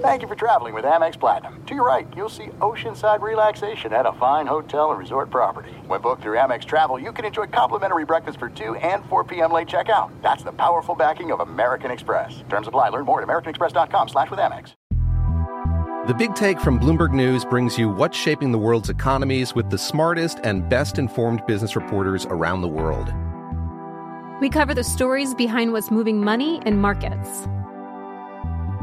Thank you for traveling with Amex Platinum. To your right, you'll see oceanside relaxation at a fine hotel and resort property. When booked through Amex Travel, you can enjoy complimentary breakfast for 2 and 4 p.m. late checkout. That's the powerful backing of American Express. Terms apply. Learn more at americanexpress.com slash with Amex. The Big Take from Bloomberg News brings you what's shaping the world's economies with the smartest and best-informed business reporters around the world. We cover the stories behind what's moving money and markets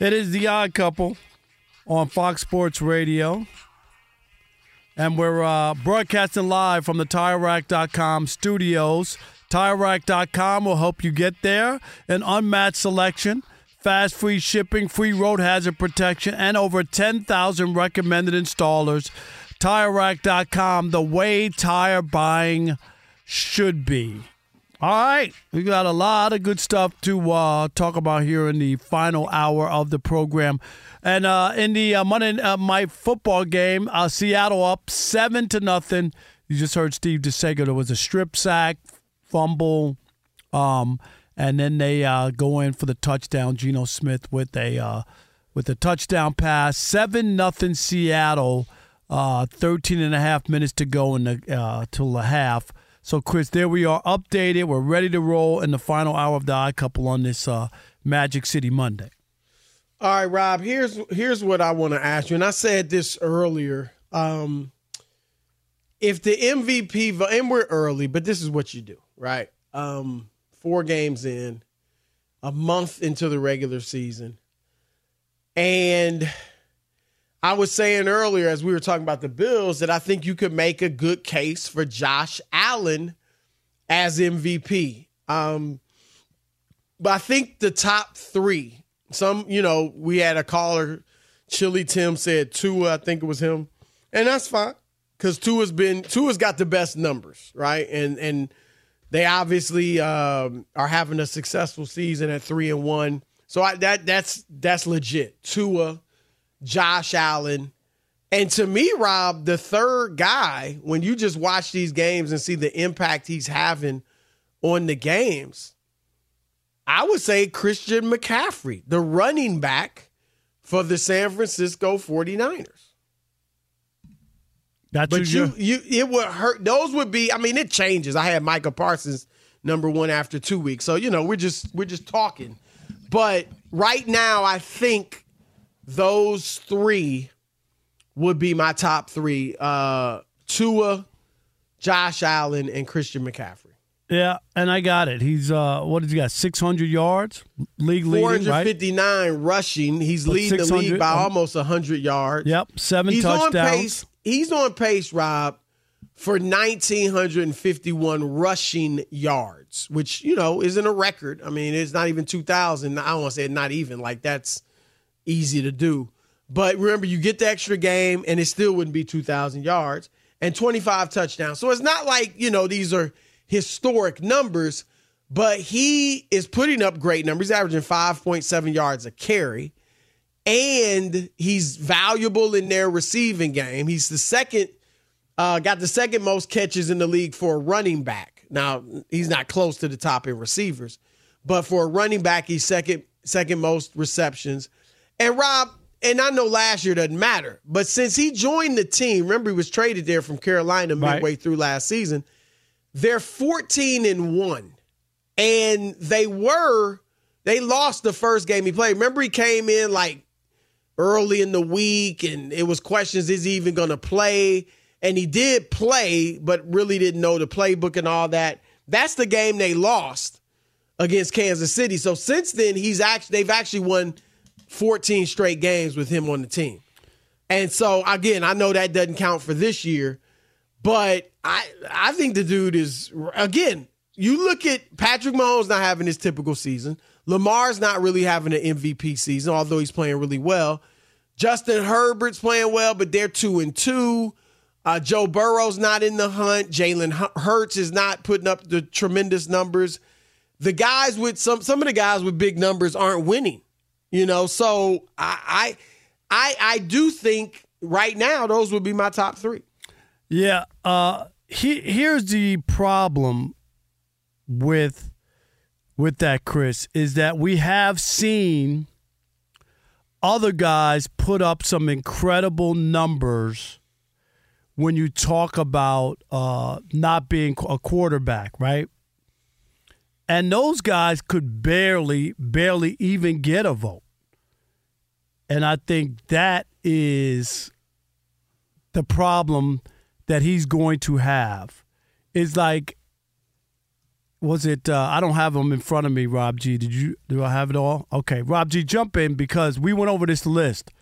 It is the Odd Couple on Fox Sports Radio. And we're uh, broadcasting live from the TireRack.com studios. TireRack.com will help you get there. An unmatched selection, fast free shipping, free road hazard protection, and over 10,000 recommended installers. TireRack.com, the way tire buying should be. All right, we got a lot of good stuff to uh, talk about here in the final hour of the program, and uh, in the uh, Monday uh, night football game, uh, Seattle up seven to nothing. You just heard Steve DeSega. There was a strip sack, fumble, um, and then they uh, go in for the touchdown. Geno Smith with a with a touchdown pass. Seven nothing Seattle. Uh, 13 and a half minutes to go in the till the half. So, Chris, there we are, updated. We're ready to roll in the final hour of the Odd Couple on this uh, Magic City Monday. All right, Rob. Here's here's what I want to ask you, and I said this earlier. Um, if the MVP, and we're early, but this is what you do, right? Um, four games in, a month into the regular season, and I was saying earlier, as we were talking about the Bills, that I think you could make a good case for Josh Allen as MVP. Um, but I think the top three, some, you know, we had a caller, Chili Tim said Tua, I think it was him. And that's fine. Because Tua's been Tua's got the best numbers, right? And and they obviously um, are having a successful season at three and one. So I, that that's that's legit. Tua, Josh Allen. And to me, Rob, the third guy, when you just watch these games and see the impact he's having on the games, I would say Christian McCaffrey, the running back for the San Francisco 49ers. That's but you, you, it would hurt. Those would be. I mean, it changes. I had Micah Parsons number one after two weeks, so you know we're just we're just talking. But right now, I think those three would be my top three: uh, Tua, Josh Allen, and Christian McCaffrey. Yeah, and I got it. He's uh, what has he got? Six hundred yards, league leading, Four hundred right? rushing. He's But leading the league by um, almost hundred yards. Yep, seven He's touchdowns. on pace. He's on pace, Rob, for nineteen hundred and fifty one rushing yards, which you know isn't a record. I mean, it's not even two thousand. I don't want to say not even like that's easy to do. But remember, you get the extra game, and it still wouldn't be two thousand yards and twenty five touchdowns. So it's not like you know these are historic numbers, but he is putting up great numbers. Averaging five point seven yards a carry and he's valuable in their receiving game. He's the second, uh, got the second most catches in the league for a running back. Now, he's not close to the top in receivers, but for a running back, he's second second most receptions. And Rob, and I know last year doesn't matter, but since he joined the team, remember he was traded there from Carolina Right. midway through last season. They're 14 and 1. And they were they lost the first game he played. Remember he came in like early in the week and it was questions is he even going to play? And he did play but really didn't know the playbook and all that. That's the game they lost against Kansas City. So since then he's actually they've actually won 14 straight games with him on the team. And so again, I know that doesn't count for this year, but I I think the dude is again. You look at Patrick Mahomes not having his typical season. Lamar's not really having an MVP season, although he's playing really well. Justin Herbert's playing well, but they're two and two. Uh, Joe Burrow's not in the hunt. Jalen Hu- Hurts is not putting up the tremendous numbers. The guys with some some of the guys with big numbers aren't winning. You know, so I I I, do think right now those would be my top three. Yeah. Uh, he, here's the problem with with that, Chris, is that we have seen other guys put up some incredible numbers when you talk about uh, not being a quarterback, right? And those guys could barely, barely even get a vote. And I think that is the problem that he's going to have. It's like, was it? Uh, I don't have them in front of me, Rob G. Did you? Do I have it all? Okay, Rob G. Jump in because we went over this list,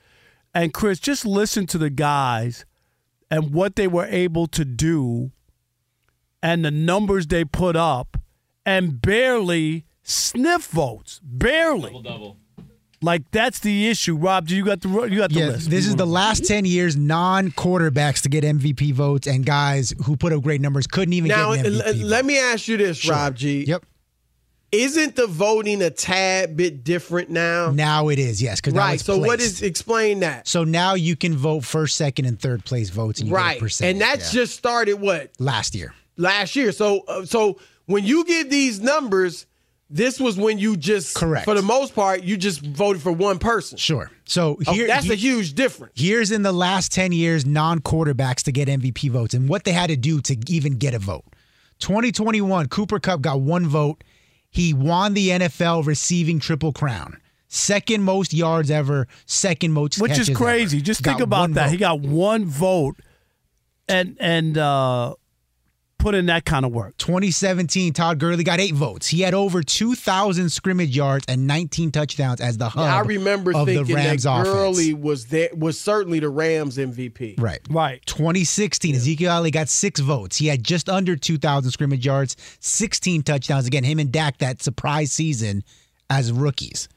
and Chris, just listen to the guys and what they were able to do, and the numbers they put up, and barely sniff votes, barely. Double double. Like that's the issue, Rob. G, You got the you got the Yeah, list. this is the last 10 years non quarterbacks to get MVP votes, and guys who put up great numbers couldn't even Now, get an l- MVP. let me ask you this, Sure. Rob G. Yep. Isn't the voting a tad bit different now? Now it is, yes. 'cause now right. it's So what placed. is explain that? So now you can vote first, second, and third place votes, and you get a Right. And that's yeah. just started what last year. last year. So uh, so when you get these numbers, this was when you just Correct. for the most part you just voted for one person. Sure. So Oh, that's he- a huge difference. Here's in the last 10 years non quarterbacks to get MVP votes and what they had to do to even get a vote. 2021, Cooper Kupp got one vote. He won the NFL receiving triple crown. Second most yards ever, second most which is crazy. ever. Just Got think about that. vote. He got one vote, and and uh, put in that kind of work. 2017, Todd Gurley got eight votes. He had over 2,000 scrimmage yards and 19 touchdowns as the hub I remember of thinking the Rams that offense. Gurley was there was certainly the Rams MVP. Right. Right. 2016, Ezekiel Elliott got six votes. He had just under 2,000 scrimmage yards, 16 touchdowns. Again, him and Dak that surprise season as rookies.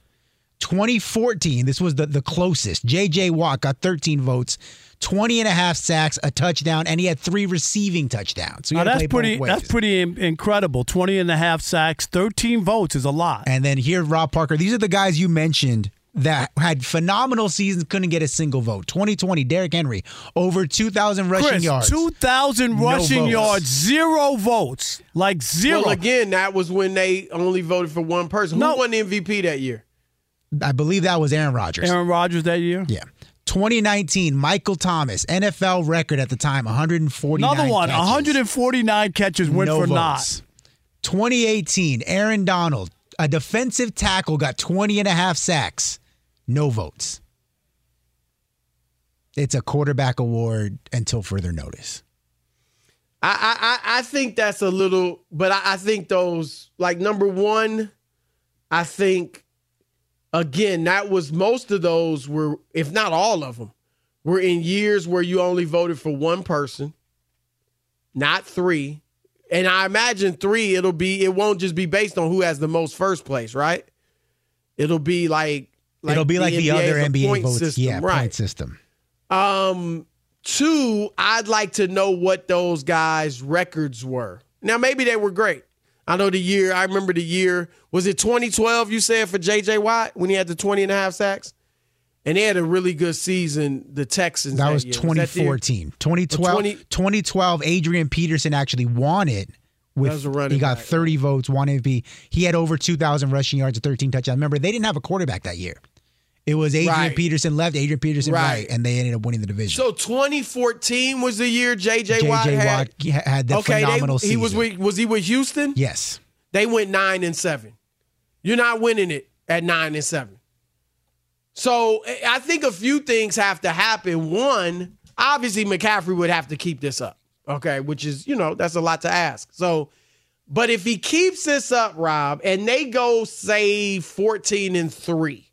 2014, this was the, the closest. J.J. Watt got 13 votes, 20 and a half sacks, a touchdown, and he had three receiving touchdowns. So you Now, gotta that's play pretty. both That's pretty incredible. 20 and a half sacks, 13 votes is a lot. And then here, Rob Parker. These are the guys you mentioned that had phenomenal seasons, couldn't get a single vote. 2020, Derrick Henry, over 2,000 rushing Chris, yards. 2,000 No rushing votes. yards, zero votes, like zero. Well, again, that was when they only voted for one person. No. Who won MVP that year? I believe that was Aaron Rodgers. Aaron Rodgers that year. Yeah. 2019, Michael Thomas, NFL record at the time, 149. Another one, catches. 149 catches went no for votes. 2018, Aaron Donald, a defensive tackle, got 20 and a half sacks. No votes. It's a quarterback award until further notice. I I I I think that's a little, but I, I think those like number one, I think again that was most of those were, if not all of them, were in years where you only voted for one person, not three. And I imagine three, it'll be it won't just be based on who has the most first place, right? It'll be like, It'll be like the, other NBA point votes. system, yeah, right? point system. Um, two, I'd like to know what those guys' records were. Now, maybe they were great. I know the year, I remember the year, was it 2012 you said for JJ Watt when he had the 20 and a half sacks? And they had a really good season, the Texans. That was year. that the year? 2014. 2012, 20 2012, Adrian Peterson actually won it With That was he got back. 30 votes, one MVP. He had over 2,000 rushing yards and 13 touchdowns. Remember, they didn't have a quarterback that year. It was Adrian Right. Peterson left, Adrian Peterson right. Right. and they ended up winning the division. So 2014 was the year JJ, JJ Watt had. Watt had the okay, they- he season. was with, was he with Houston? yes. They went nine and seven. You're not winning it at nine and seven. So I- I think a few things have to happen. One, obviously McCaffrey would have to keep this up. Okay, which is you know that's a lot to ask. So, but if he keeps this up, Rob, and they go say 14 and three,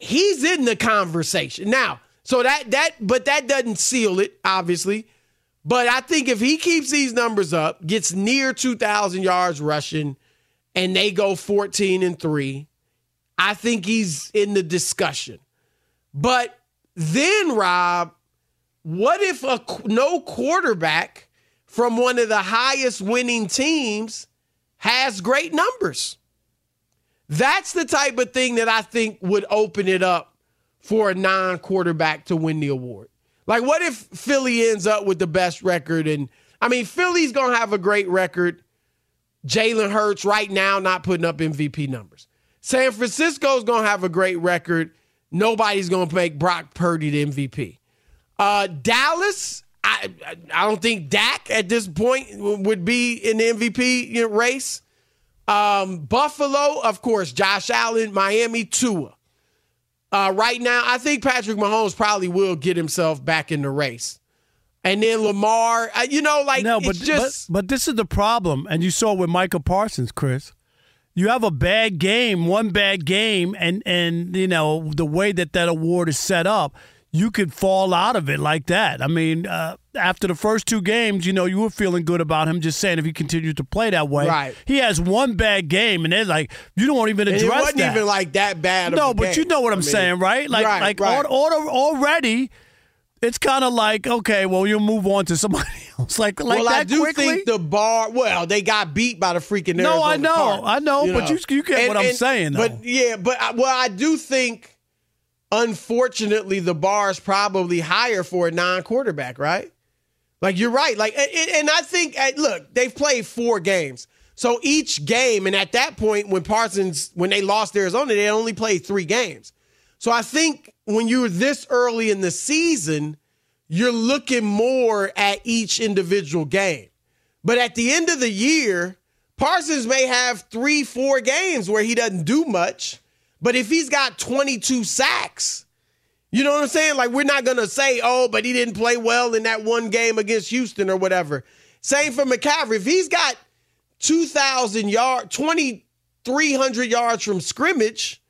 he's in the conversation now. So that that but that doesn't seal it, obviously. But I think if he keeps these numbers up, gets near 2,000 yards rushing, and they go 14 and 3, I think he's in the discussion. But then, Rob, what if a no quarterback from one of the highest winning teams has great numbers? That's the type of thing that I think would open it up for a non quarterback to win the award. Like, what if Philly ends up with the best record? And I mean, Philly's going to have a great record. Jalen Hurts right now not putting up MVP numbers. San Francisco's going to have a great record. Nobody's going to make Brock Purdy the MVP. Uh, Dallas, I I don't think Dak at this point would be in the MVP race. Um, Buffalo, of course, Josh Allen, Miami, Tua. Uh, right now, I think Patrick Mahomes probably will get himself back in the race. And then Lamar, uh, you know, like No, but, it's just but but this is the problem, and you saw with Michael Parsons, Chris. You have a bad game, one bad game, and and you know the way that that award is set up, you could fall out of it like that. I mean, uh, after the first two games, you know you were feeling good about him. Just saying, if he continued to play that way, Right. He has one bad game, and they're like, you don't even address it It wasn't that. even like that bad. no, but you know what I I'm mean, saying, right? Like right, like right. al- al- already. It's kind of like okay, well, you'll move on to somebody else. Like, like well, that I do quickly. think the bar. Well, they got beat by the freaking. No, I know, Cardinals, I know, but you- you get what I'm saying, though. But yeah, but I, well, I do think, unfortunately, the bar is probably higher for a non-quarterback, right? Like you're right. Like, and, I think, look, they've played four games, so each game, and at that point, when Parsons, when they lost Arizona, they only played three games. So I think when you're this early in the season, you're looking more at each individual game. But at the end of the year, Parsons may have three, four games where he doesn't do much. But if he's got 22 sacks, you know what I'm saying? Like, we're not going to say, oh, but he didn't play well in that one game against Houston or whatever. Same for McCaffrey. If he's got 2,000 yards, 2,300 yards from scrimmage,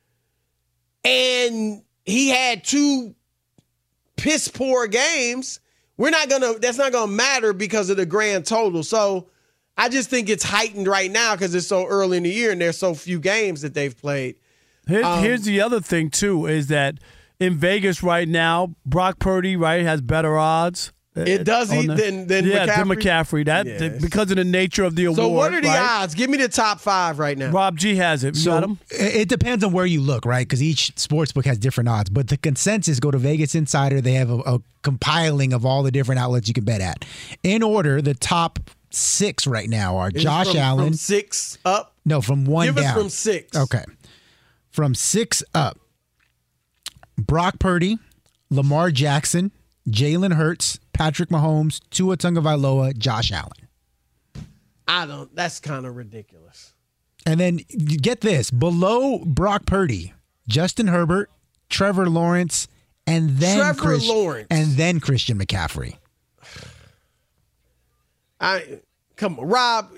and he had two piss poor games, we're not gonna. That's not gonna matter because of the grand total. So I just think it's heightened right now because it's so early in the year and there's so few games that they've played. Here- Um, here's the other thing too is that in Vegas right now, Brock Purdy right has better odds. It does on he- the- than- than yeah than McCaffrey? McCaffrey. That Yes. because of the nature of the award. So what are the right? odds? Give me the top five right now. Rob G has it. You got him. It it depends on where you look, right? Because each sports book has different odds. But the consensus go to Vegas Insider. They have a, a compiling of all the different outlets you can bet at. In order, the top six right now are Is Josh from- Allen. from six up. no, from one Give us down. from six. Okay. From six up, Brock Purdy, Lamar Jackson, Jalen Hurts, Patrick Mahomes, Tua Tagovailoa, Josh Allen. I don't. That's kind of ridiculous. And then get this below Brock Purdy, Justin Herbert, Trevor Lawrence, and then Trevor Chris- Lawrence. and then Christian McCaffrey. I come on, Rob.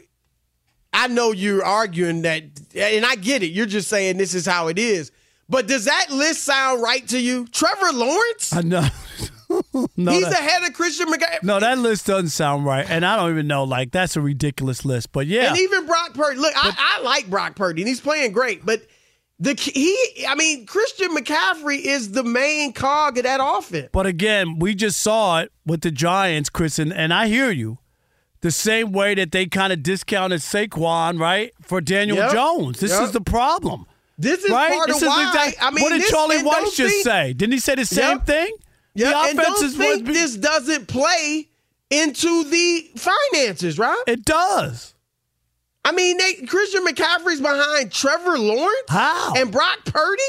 I know you're arguing that, and I get it. You're just saying this is how it is. But does that list sound right to you? Trevor Lawrence? I know. no, He's that, ahead of Christian McCaffrey. no, that list doesn't sound right, and I don't even know. Like that's a ridiculous list. But yeah, And even Brock Purdy. Look, I, I like Brock Purdy, and he's playing great. But the he, I mean, Christian McCaffrey is the main cog of that offense. But again, we just saw it with the Giants, Chris, and, and I hear you. The same way that they kind of discounted Saquon, right, for Daniel Yep. Jones. This Yep. is the problem. This is right? part This of is why. exact- I mean, what did Charlie Weis just think- say? Didn't he say the same Yep. thing? Yeah, the and don't is think was- this doesn't play into the finances, right? It does. I mean, they, Christian McCaffrey's behind Trevor Lawrence. How? And Brock Purdy.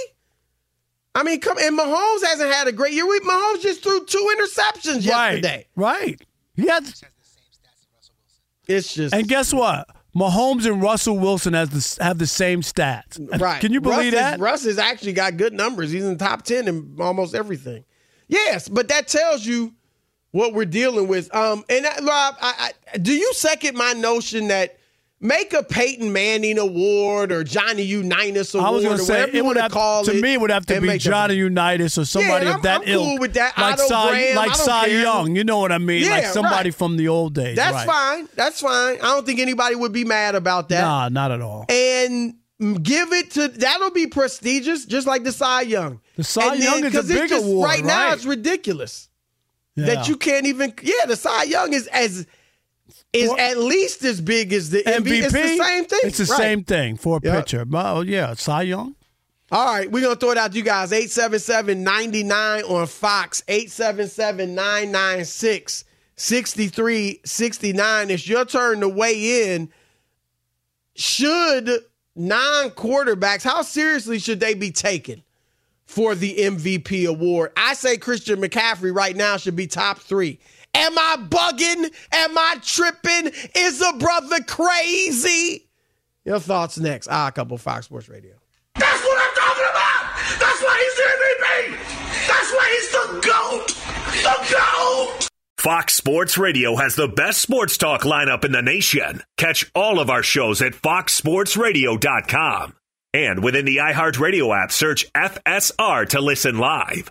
I mean, come and Mahomes hasn't had a great year. We, Mahomes just threw two interceptions yesterday. Right. Right. He had, It's just and guess what? Mahomes and Russell Wilson has the, have the same stats. right. Can you Russ believe is- that? Russ has actually got good numbers. He's in the top ten in almost everything. Yes, but that tells you what we're dealing with. Um, and that, Rob, I, I, do you second my notion that make a Peyton Manning award or Johnny Unitas award I was or going to say whatever it would to have to me it would have to be Johnny Unitas or somebody Yeah, of that I'm ilk, cool with that. like Otto Cy, Graham, like I Cy care. Young. You know what I mean? like Yeah, somebody right. from the old days. That's right. fine. That's fine. I don't think anybody would be mad about that. Nah, not at all. and give it to that'll be prestigious, just like the Cy Young. The Cy And Young is a big just- award, Right now, it's ridiculous Yeah. that you can't even. Yeah, the Cy Young is as is For- at least as big as the MVP. MVP. It's the same thing. It's the Right. same thing for a Yep. pitcher. Oh yeah, Cy Young. All right, we're going to throw it out to you guys. 877-99 on Fox. 877-996-6369. It's your turn to weigh in. Should non-quarterbacks, how seriously should they be taken for the MVP award? I say Christian McCaffrey right now should be top three. Am I bugging? Am I tripping? Is a brother crazy? Your thoughts next. Ah, couple Fox Sports Radio. That's what I'm talking about. That's why he's the MVP. That's why he's the GOAT. The GOAT. Fox Sports Radio has the best sports talk lineup in the nation. Catch all of our shows at foxsportsradio.com. And within the iHeartRadio app, search FSR to listen live.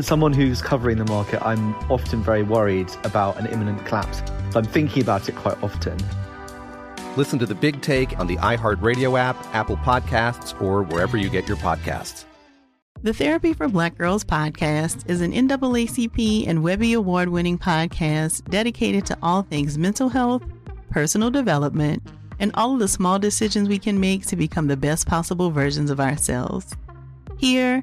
As someone who's covering the market, I'm often very worried about an imminent collapse. I'm thinking about it quite often. Listen to the big take on the iHeartRadio app, Apple Podcasts, or wherever you get your podcasts. The Therapy for Black Girls podcast is an NAACP and Webby Award winning podcast dedicated to all things mental health, personal development, and all of the small decisions we can make to become the best possible versions of ourselves. Here,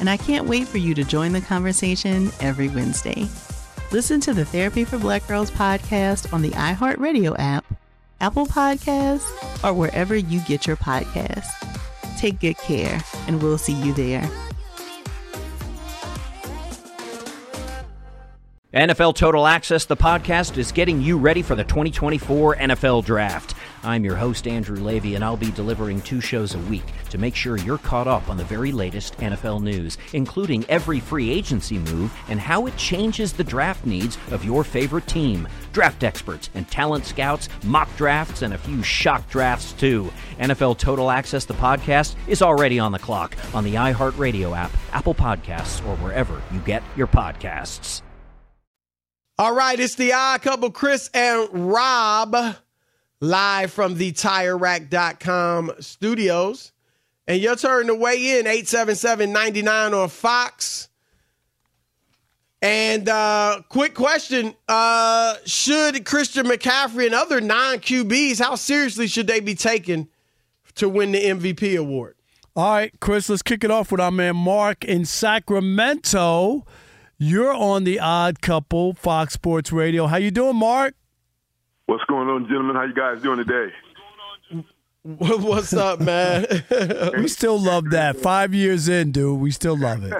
and I can't wait for you to join the conversation every Wednesday. Listen to the Therapy for Black Girls podcast on the iHeartRadio app, Apple Podcasts, or wherever you get your podcasts. Take good care, and we'll see you there. NFL Total Access, the podcast, is getting you ready for the 2024 NFL Draft. I'm your host, Andrew Levy, and I'll be delivering two shows a week to make sure you're caught up on the very latest NFL news, including every free agency move and how it changes the draft needs of your favorite team. Draft experts and talent scouts, mock drafts, and a few shock drafts, too. NFL Total Access, the podcast, is already on the clock on the iHeartRadio app, Apple Podcasts, or wherever you get your podcasts. All right, it's the odd couple, Chris and Rob, live from the TireRack.com studios. And your turn to weigh in, 877-99 on Fox. And uh, quick question, uh, should Christian McCaffrey and other non-QBs, how seriously should they be taken to win the MVP award? All right, Chris, let's kick it off with our man Mark in Sacramento. You're on the Odd Couple, Fox Sports Radio. How you doing, Mark? What's going on, gentlemen? How you guys doing today? What's up, man? we still love that. Five years in, dude, we still love it.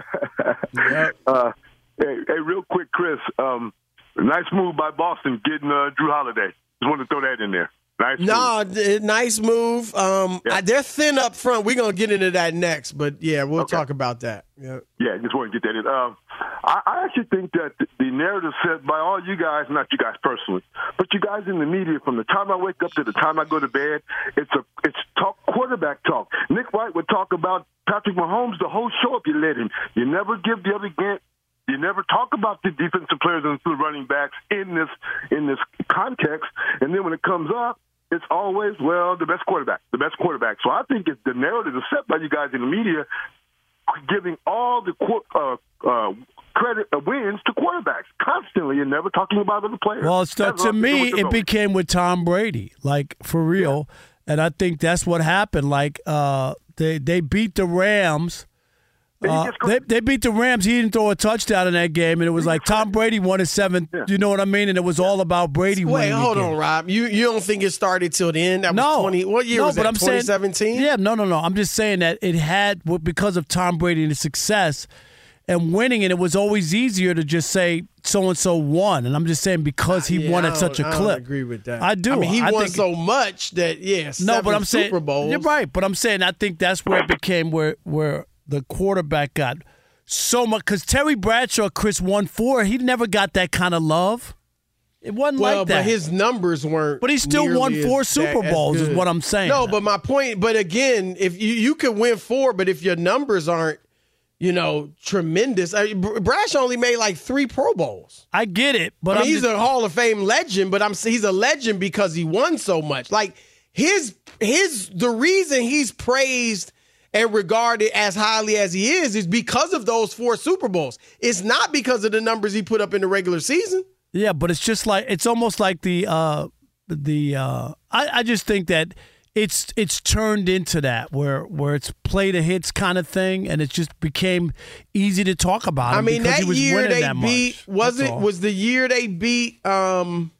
yep. uh, hey, hey, real quick, Chris. Um, nice move by Boston getting uh, Jrue Holiday. Just want to throw that in there. Nice no, move. nice move. Um, yeah. they're thin up front. We're gonna get into that next, but yeah, we'll okay. talk about that. Yeah, yeah. Just want to get that in. Um, I, I actually think that the narrative set by all you guys, not you guys personally, but you guys in the media, from the time I wake up to the time I go to bed, it's a it's talk quarterback talk. Nick Wright would talk about Patrick Mahomes the whole show if you let him. You never give the other game. You never talk about the defensive players and the running backs in this in this context, and then when it comes up, it's always well the best quarterback, the best quarterback. So I think it's the narrative is set by you guys in the media, giving all the uh, uh, credit uh, wins to quarterbacks constantly and never talking about other players. Well, so to me, it became with Tom Brady, like for real, yeah. and I think that's what happened. Like uh, they they beat the Rams uh, they, they beat the Rams. He didn't throw a touchdown in that game, and it was like Tom Brady won his seventh. Yeah. You know what I mean? And it was all about Brady. Winning. Wait, hold on, Rob. You you don't think it started till the end? That no, twenty. What year no, was but that? I'm 2017. Saying, yeah, no, no, no. I'm just saying that it had because of Tom Brady and his success and winning, and it was always easier to just say so and so won. And I'm just saying because he yeah, won at such a clip. I agree with that. I do. I mean, he I won think, so much that yes. Yeah, no, but I'm Super saying Bowls. you're right. But I'm saying I think that's where it became where where the quarterback got so much because Terry Bradshaw, Chris won four. He never got that kind of love. It wasn't well, like that. but his numbers weren't. But he still won four Super Bowls, is what I'm saying. No, but my point. But again, if you you could win four, but if your numbers aren't, you know, tremendous. I mean, Bradshaw only made like three Pro Bowls. I get it, but I mean, he's just, a Hall of Fame legend. But I'm he's a legend because he won so much. Like his his the reason he's praised and regarded as highly as he is is because of those four Super Bowls. It's not because of the numbers he put up in the regular season. Yeah, but it's just like it's almost like the uh the uh I, I just think that it's it's turned into that where where it's play to hits kind of thing and it just became easy to talk about I mean that year they that beat was That's it all. was the year they beat um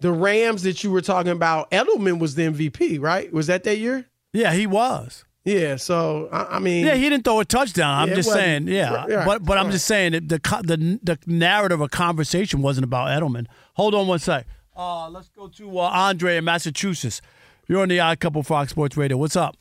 the Rams that you were talking about Edelman was the MVP, right? Was that that year? Yeah, he was. Yeah, so I, I mean, yeah, he didn't throw a touchdown. I'm Yeah, just saying, yeah, right, right, but but I'm right. just saying that the the the narrative of conversation wasn't about Edelman. Hold on one sec. Uh, let's go to uh, Andre in Massachusetts. You're on the Odd Couple Fox Sports Radio. What's up?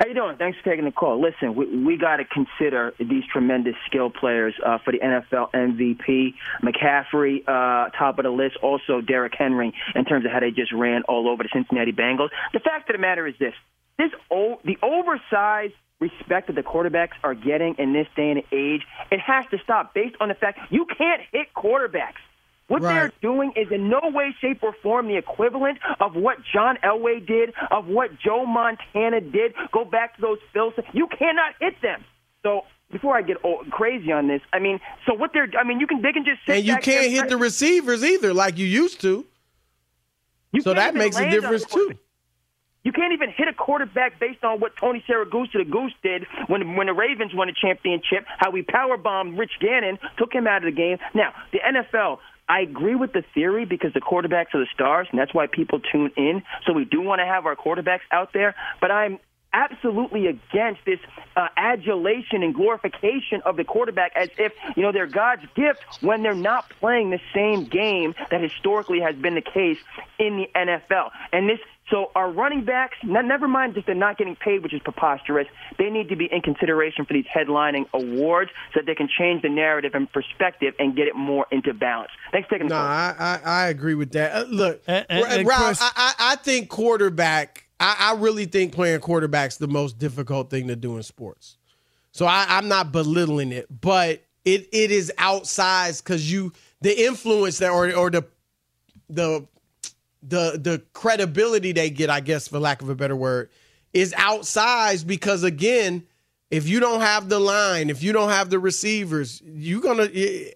How you doing? Thanks for taking the call. Listen, we, we got to consider these tremendous skill players uh, for the NFL MVP. McCaffrey, uh, top of the list. Also, Derrick Henry in terms of how they just ran all over the Cincinnati Bengals. The fact of the matter is this: this o- the oversized respect that the quarterbacks are getting in this day and age, it has to stop. Based on the fact you can't hit quarterbacks. What they're doing is in no way, shape, or form the equivalent of what John Elway did, of what Joe Montana did. Go back to those Phils. You cannot hit them. So before I get all crazy on this, I mean, so what they're, I mean, you can they can just and you can't hit the receivers either like you used to. You so that makes a difference too. You can't even hit a quarterback based on what Tony Siragusa the Goose did when when the Ravens won a championship. How we power bombed Rich Gannon, took him out of the game. Now the NFL. I agree with the theory because the quarterbacks are the stars, and that's why people tune in. So we do want to have our quarterbacks out there. But I'm absolutely against this uh, adulation and glorification of the quarterback as if you know they're God's gift when they're not playing the same game that historically has been the case in the NFL. And this so our running backs, never mind just they're not getting paid, which is preposterous. They need to be in consideration for these headlining awards so that they can change the narrative and perspective and get it more into balance. Thanks for taking the no, call. I, I, I agree with that. Uh, look, And- and- and Rob, Chris- I, I, I think quarterback. I, I really think playing quarterback's the most difficult thing to do in sports. So I, I'm not belittling it, but it it is outsized because you the influence that or or the the the the credibility they get, I guess, for lack of a better word, is outsized because again, if you don't have the line, if you don't have the receivers, you're gonna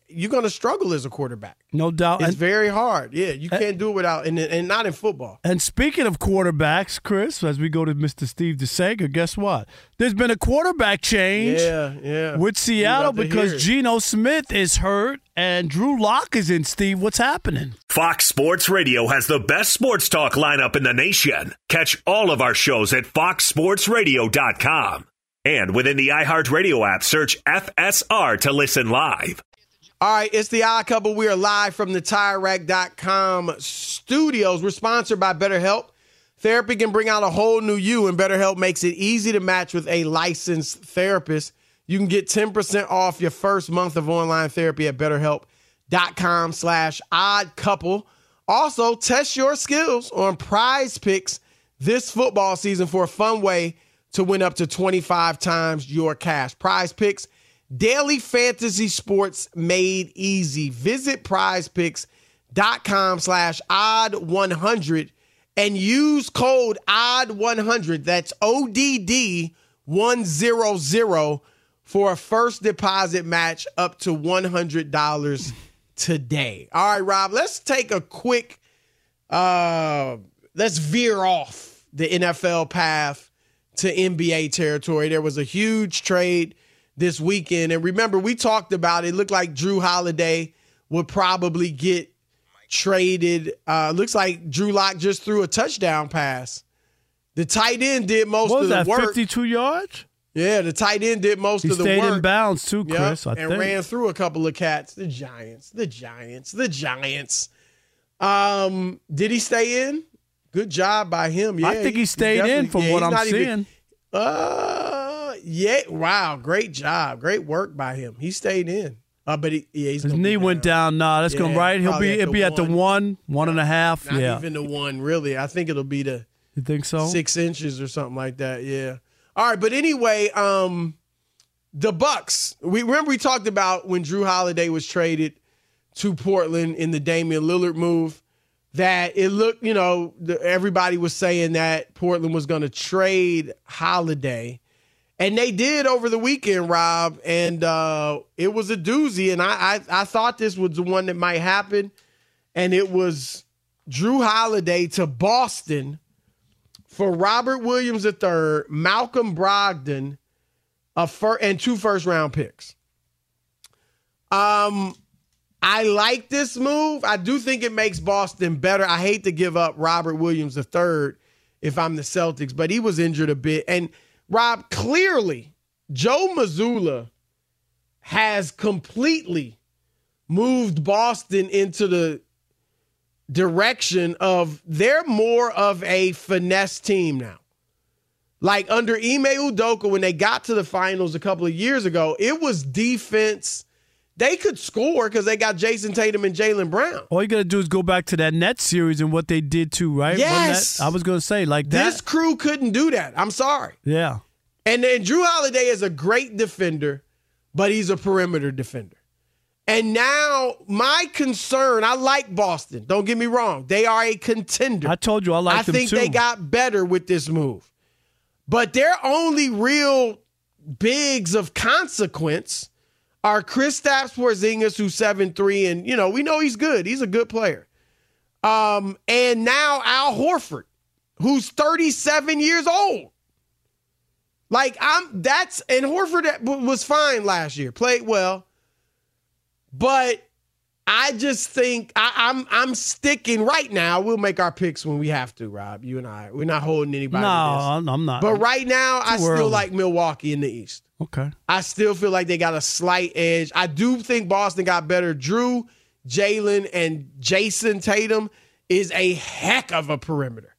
you're gonna struggle as a quarterback. No doubt. It's And, very hard. Yeah, you can't do it without, and and not in football. and speaking of quarterbacks, Chris, as we go to Mr. Steve DeSager, guess what? There's been a quarterback change Yeah, yeah. with Seattle because. Geno Smith is hurt and Drew Lock is in. Steve, what's happening? Fox Sports Radio has the best sports talk lineup in the nation. Catch all of our shows at foxsportsradio.com. And within the iHeartRadio app, search FSR to listen live. All right, it's the odd couple. We are live from the TireRack.com studios. We're sponsored by BetterHelp. Therapy can bring out a whole new you, and BetterHelp makes it easy to match with a licensed therapist. You can get 10% off your first month of online therapy at BetterHelp.com slash odd couple. Also, test your skills on prize picks this football season for a fun way to win up to 25 times your cash. Prize picks Daily fantasy sports made easy. Visit prizepicks.com slash odd 100 and use code odd 100. That's ODD 100 for a first deposit match up to $100 today. All right, Rob, let's take a quick, uh, let's veer off the NFL path to NBA territory. There was a huge trade this weekend. And remember, we talked about it. it looked like Jrue Holiday would probably get traded. Uh, looks like Drew Lock just threw a touchdown pass. The tight end did most What of the that, work. 52 yards? Yeah, the tight end did most He of the stayed work. Stayed in bounds too, Chris. I and think. ran through a couple of cats. The Giants, the Giants, the Giants. Um, did he stay in? Good job by him. Yeah, I think he stayed in from yeah, what I'm not even- seeing. uh, yeah. Wow, great job, great work by him. He stayed in. Uh, but he, yeah, he's His knee went down. Nah, that's going Yeah, right. He'll be. It'll be at the one. one, one and a half. Not yeah. even the one, really. I think it'll be the You think so? six inches or something like that. Yeah. All right, but anyway, um, the Bucks. We remember we talked about when Jrue Holiday was traded to Portland in the Damian Lillard move. That it looked, you know, the, everybody was saying that Portland was going to trade Holiday, and they did over the weekend, Rob. And uh, it was a doozy. And I, I, I thought this was the one that might happen, and it was Jrue Holiday to Boston for Robert Williams III, Malcolm Brogdon, a fir- and two first round picks. Um, I like this move. I do think it makes Boston better. I hate to give up Robert Williams III if I'm the Celtics, but he was injured a bit. And Rob, clearly, Joe Mazzulla has completely moved Boston into the direction of they're more of a finesse team now. Like under Ime Udoka, when they got to the finals a couple of years ago, it was defense. They could score because they got Jayson Tatum and Jaylen Brown. All you got to do is go back to that net series and what they did too, right? Yes. that- I was going to say like that. This crew couldn't do that. I'm sorry. yeah. And then Jrue Holiday is a great defender, but he's a perimeter defender. And now my concern, I like Boston. Don't get me wrong. They are a contender. I told you I like I think too. they got better with this move. But their only real bigs of consequence are Chris Porzingis, who's 7-3, and you know, we know he's good. He's a good player. Um, and now Al Horford, who's 37 years old. Like I'm that's and Horford was fine last year, played well. But I just think I, I'm I'm sticking right now. We'll make our picks when we have to, Rob. You and I. We're not holding anybody. No, I'm not. But right now, I still early. like Milwaukee in the East. Okay. I still feel like they got a slight edge. I do think Boston got better. Jrue, Jaylen, and Jayson Tatum is a heck of a perimeter.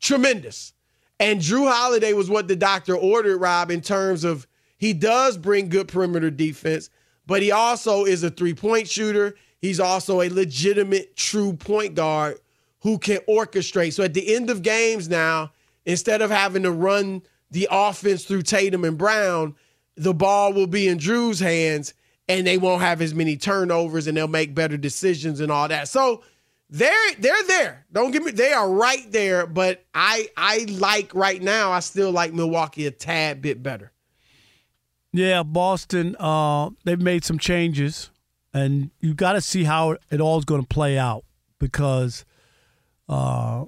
Tremendous. And Jrue Holiday was what the doctor ordered, Rob, in terms of he does bring good perimeter defense, but he also is a three point shooter. He's also a legitimate true point guard who can orchestrate. So at the end of games now, instead of having to run the offense through Tatum and Brown, the ball will be in Jrue's hands and they won't have as many turnovers and they'll make better decisions and all that. So they're they're there. Don't get me they are right there, but I I like right now I still like Milwaukee a tad bit better. Yeah, Boston. Uh, they've made some changes, and you got to see how it all is going to play out because uh,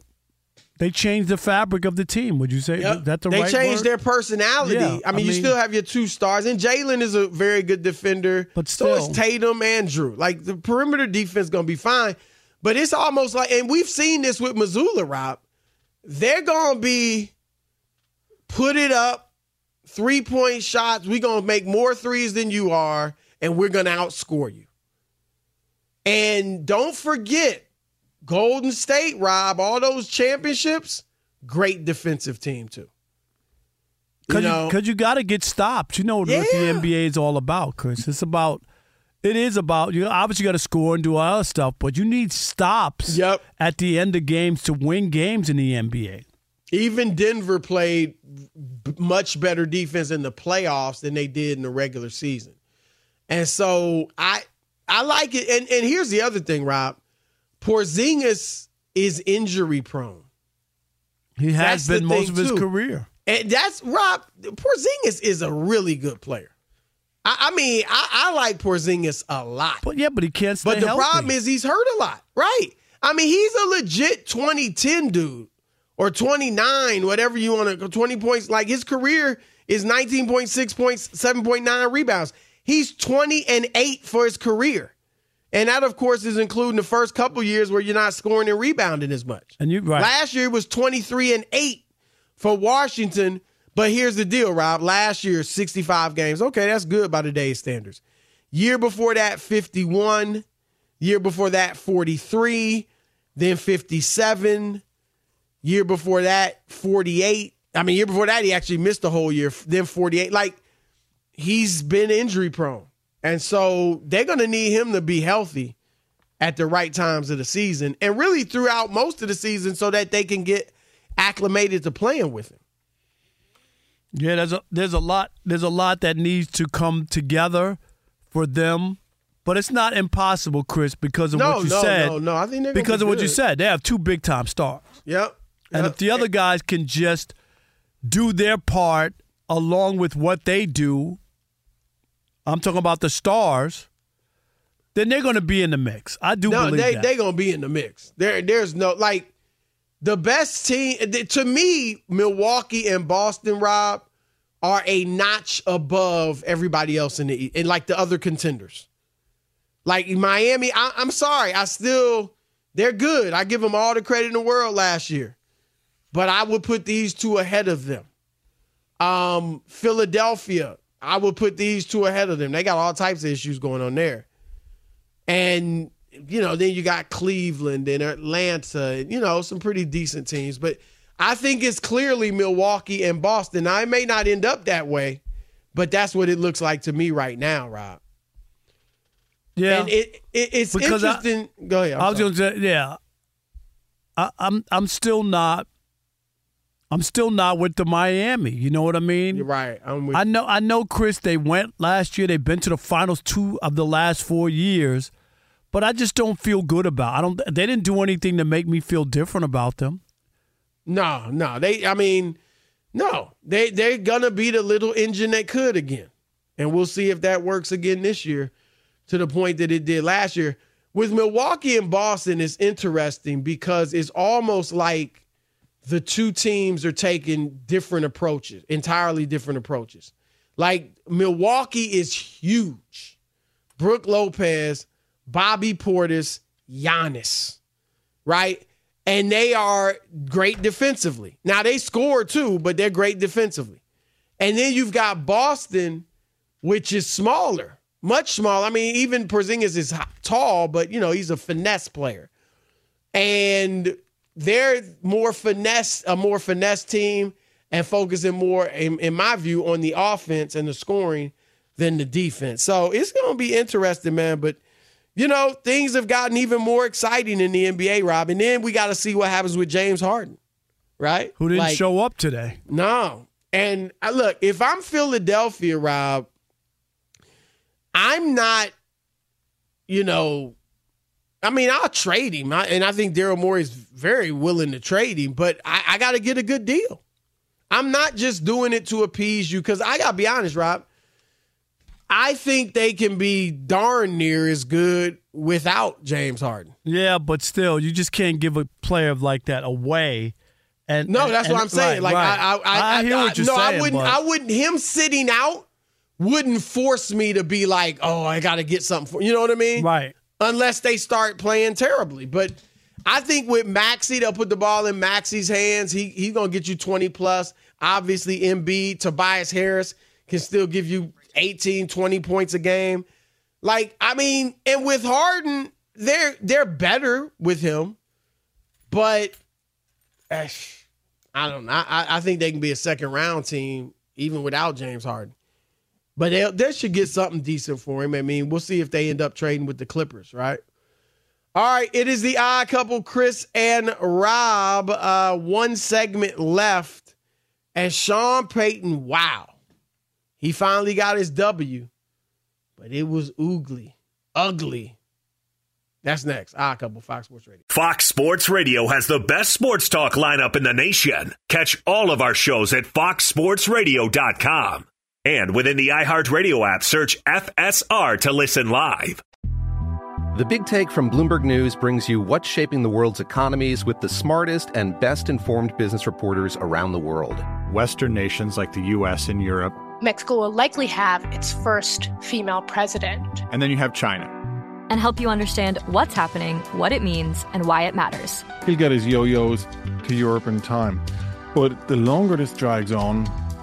they changed the fabric of the team. Would you say Yep. that the they right changed word? their personality. Yeah, I, mean, you still have your two stars, and Jaylen is a very good defender. But so is still. Tatum and Jrue. Like the perimeter defense gonna be fine, but it's almost like, and we've seen this with Mazzulla, Rob. They're gonna be put it up, three point shots. We're gonna make more threes than you are, and we're gonna outscore you. And don't forget, Golden State, Rob, all those championships, great defensive team too. Because you, know, 'cause you got to get stopped. You know what the NBA is all about, Chris. It's about. It is about you. Obviously, got to score and do all other stuff, but you need stops. Yep. At the end of games to win games in the NBA. even Denver played much better defense in the playoffs than they did in the regular season. And so I I like it. And and here's the other thing, Rob. Porzingis is injury prone. He has That's been most of his too. career. And that's Rob. Porzingis is a really good player. I, I mean, I, I like Porzingis a lot. But yeah, but he can't stay But the healthy. problem is he's hurt a lot, right? I mean, he's a legit 2010 dude or 29, whatever you want to 20 points. Like his career is 19.6 points, 7.9 rebounds. He's 20 and 8 for his career. And that, of course, is including the first couple years where you're not scoring and rebounding as much. And you right. Last year was 23 and 8 for Washington. But here's the deal, Rob. Last year, 65 games. Okay, that's good by today's standards. Year before that, 51. Year before that, 43. Then 57. Year before that, 48. I mean, year before that, he actually missed the whole year. Then 48. Like, he's been injury prone. And so they're going to need him to be healthy at the right times of the season and really throughout most of the season so that they can get acclimated to playing with him. Yeah, there's a there's a lot there's a lot that needs to come together for them, but it's not impossible, Chris, because of No, what you no, said. no, no. I think they're because be of what you said. They have two big time stars. Yep. And if the other guys can just do their part along with what they do, I'm talking about the stars, then they're going to be in the mix. I do no, believe they that. they gonna be in the mix. There, there's no like the best team to me. Milwaukee and Boston, Rob, are a notch above everybody else in the and like the other contenders. Like Miami, I, I'm sorry, I still they're good. I give them all the credit in the world last year, but I would put these two ahead of them. Um, Philadelphia, I would put these two ahead of them. They got all types of issues going on there. And you know, then you got Cleveland and Atlanta, and you know, some pretty decent teams. But I think it's clearly Milwaukee and Boston. Now, it may not end up that way, but that's what it looks like to me right now, Rob. yeah. And it, it it's Because I- interesting. Go ahead. I'm I was going to say, yeah. I, I'm I'm still not. I'm still not with the Miami. You know what I mean? You're right. I'm with I know. I know, Chris. They went last year. They've been to the finals two of the last four years, but I just don't feel good about. I don't. They didn't do anything to make me feel different about them. No, no. They I mean, no. They they're gonna be the little engine that could again. And we'll see if that works again this year to the point that it did last year. With Milwaukee and Boston, it's interesting because it's almost like the two teams are taking different approaches, entirely different approaches. Like Milwaukee is huge. Brook Lopez, Bobby Portis, Giannis, right? And they are great defensively. Now they score too, but they're great defensively. And then you've got Boston, which is smaller, much smaller. I mean, even Porzingis is tall, but you know he's a finesse player, and they're more finesse, a more finesse team, and focusing more, in, in my view, on the offense and the scoring than the defense. So it's going to be interesting, man. But you know, things have gotten even more exciting in the NBA, Rob. And then we got to see what happens with James Harden, right? Who didn't like, show up today? No. And I, uh, look, if I'm Philadelphia, Rob, I'm not, you know, I mean, I'll trade him. I, and I think Daryl Morey is very willing to trade him, but I, I got to get a good deal. I'm not just doing it to appease you because I got to be honest, Rob. I think they can be darn near as good without James Harden. Yeah, but still, you just can't give a player like that away. And no, that's and, what I'm saying. Right, like right. I, I, I, I, hear what you're no, saying. I wouldn't. But... I wouldn't. Him sitting out wouldn't force me to be like, oh, I got to get something for you know what I mean? Right. Unless they start playing terribly, but. I think with Maxey, they'll put the ball in Maxey's hands. He he's gonna get you 20 plus. Obviously, Embiid, Tobias Harris can still give you 18, 20 points a game. Like, I mean, and with Harden, they're they're better with him, but eh, I don't know. I, I think they can be a second round team even without James Harden. But they they should get something decent for him. I mean, we'll see if they end up trading with the Clippers, right? All right, it is the odd couple, Chris and Rob. Uh, one segment left, and Sean Payton. Wow, he finally got his W, but it was ugly, ugly. That's next. Ah, couple Fox Sports Radio. Fox Sports Radio has the best sports talk lineup in the nation. Catch all of our shows at foxsportsradio.com. And within the iHeartRadio app, search FSR to listen live. The Big Take from Bloomberg News brings you what's shaping the world's economies with the smartest and best informed business reporters around the world. Western nations like the U.S. and Europe Mexico will likely have its first female president. And then you have China. And help you understand what's happening, what it means, and why it matters. He'll get his yo yos to Europe in time. But the longer this drags on,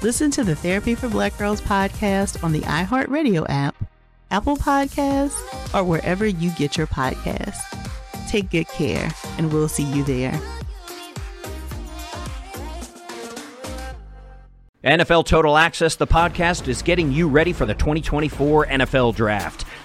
Listen to the Therapy for Black Girls podcast on the iHeartRadio app, Apple Podcasts, or wherever you get your podcasts. Take good care, and we'll see you there. NFL Total Access, the podcast, is getting you ready for the 2024 NFL Draft.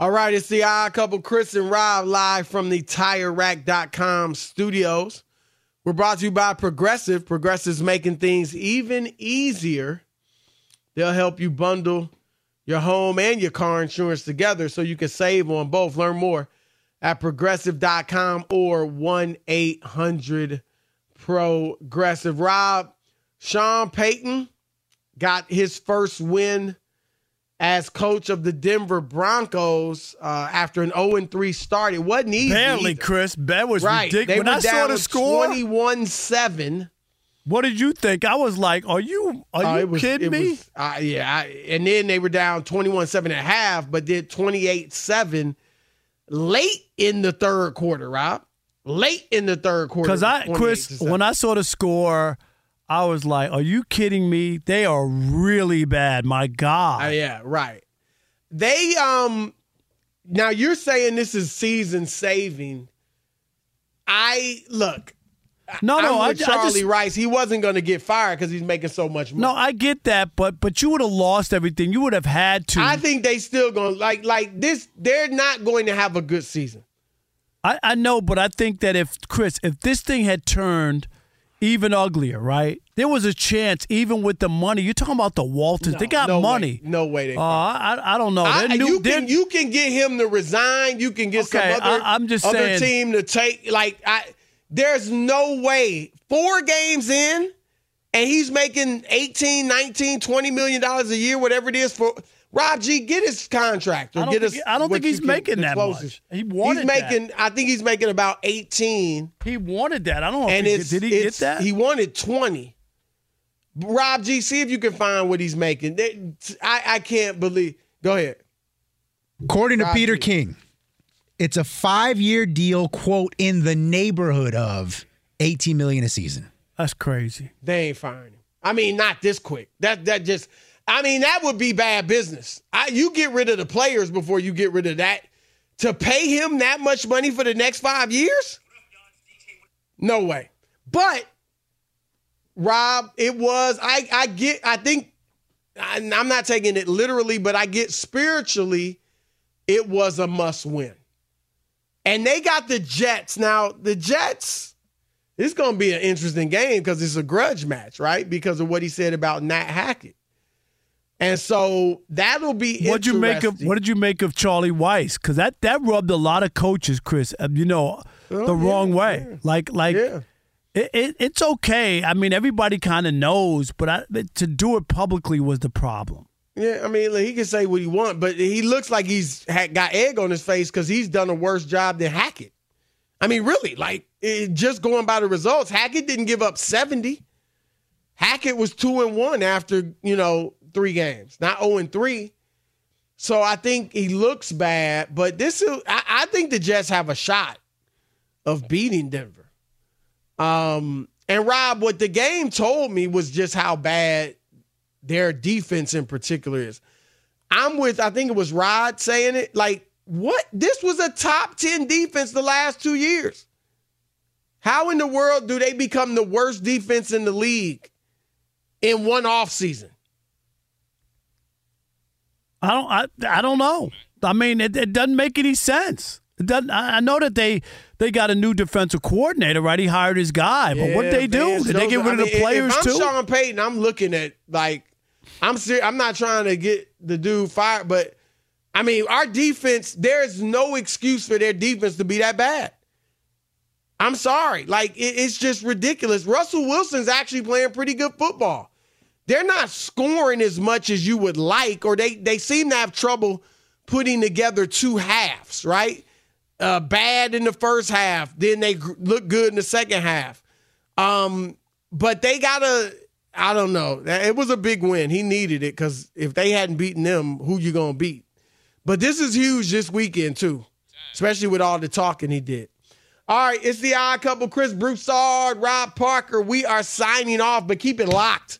All right, it's the odd couple, Chris and Rob, live from the TireRack.com studios. We're brought to you by Progressive. Progressive's making things even easier. They'll help you bundle your home and your car insurance together so you can save on both. Learn more at progressive.com or 1 800 Progressive. Rob, Sean Payton got his first win as coach of the Denver Broncos uh, after an 0 3 start. It wasn't easy. Barely, either. Chris. That was right. ridiculous. They when I saw the score, 21 7. What did you think? I was like, "Are you are Uh, you was, kidding me?" was- uh, yeah, I, and then they were down 21-7 and a half, but did 28-7 late in the third quarter, Rob. Late in the third quarter. Because I, Chris, when I saw the score, I was like, "Are you kidding me? They are really bad. My God!" Uh, yeah, right. They um now you're saying this is season saving. I look. No, no, I, with I Charlie just Rice. He wasn't going to get fired because he's making so much money. no, I get that, but but you would have lost everything. You would have had to. I think they still going to like like this. They're not going to have a good season. I, I know, but I think that if Chris, if this thing had turned even uglier, right? There was a chance, even with the money. You're talking about the Waltons. they got no money. way. No way. They Uh, I, I don't know. I- new- you can you can get him to resign. You can get Okay, some other I- I'm just other saying- team to take. Like I, there's no way four games in, and he's making 18, 19, 20 million dollars a year, whatever it is for. Rob G, get his contract or I don't get think- us. I don't think he's making that closest. much. He wanted He's making. I think he's making about eighteen. He wanted that. I don't know. And if he, did he get that? He wanted twenty. Rob G, see if you can find what he's making. They- I I can't believe. Go ahead. According to Peter G. King, it's a five-year deal, quote, in the neighborhood of 18 million a season. That's crazy. They ain't firing him. I mean, not this quick. That that just. I mean, that would be bad business. I, you get rid of the players before you get rid of that. To pay him that much money for the next five years? No way. But Rob, it was. I I get. I think. I, I'm not taking it literally, but I get spiritually. It was a must win. And they got the Jets. Now, the Jets, it's going to be an interesting game because it's a grudge match, right? Because of what he said about Nat Hackett. And so that'll be What'd you make of. What did you make of Charlie Weis? Because that that rubbed a lot of coaches, Chris. uh, You know, Oh, the yeah, wrong way. Like like. Yeah. It, it, it's okay. I mean, everybody kind of knows, but I, to do it publicly was the problem. Yeah, I mean, like, he can say what he want, but he looks like he's had, got egg on his face because he's done a worse job than Hackett. I mean, really, like it, just going by the results, Hackett didn't give up seventy. Hackett was two and one after you know three games, not zero and three. So I think he looks bad, but this is I, I think the Jets have a shot of beating Denver. Um, and Rob, what the game told me was just how bad their defense in particular is. I'm with, I think it was Rod saying it. Like, what? This was a top 10 defense the last two years. How in the world do they become the worst defense in the league in one offseason? I don't. I, I don't know. I mean, it, it doesn't make any sense. It doesn't. I I know that they they got a new defensive coordinator, right? He hired his guy, but what Yeah, they do? Did they get rid I of the players if I'm too? Sean Payton, I'm looking at like I'm serious. I'm not trying to get the dude fired, but I mean, our defense. There's no excuse for their defense to be that bad. I'm sorry, like it, it's just ridiculous. Russell Wilson's actually playing pretty good football. They're not scoring as much as you would like, or they they seem to have trouble putting together two halves, right? Uh, bad in the first half, then they look good in the second half. Um, but they gotta. I don't know. It was a big win. He needed it because if they hadn't beaten them, who you gonna beat? But this is huge this weekend too, especially with all the talking he did. All right, it's the odd couple. Chris Broussard, Rob Parker. We are signing off, but keep it locked.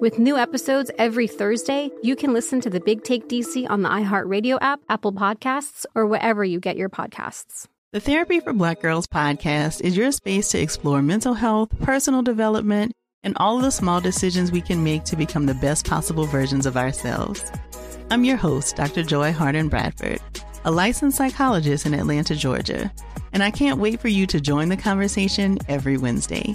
With new episodes every Thursday, you can listen to the Big Take DC on the iHeartRadio app, Apple Podcasts, or wherever you get your podcasts. The Therapy for Black Girls podcast is your space to explore mental health, personal development, and all the small decisions we can make to become the best possible versions of ourselves. I'm your host, Dr. Joy Harden Bradford, a licensed psychologist in Atlanta, Georgia, and I can't wait for you to join the conversation every Wednesday.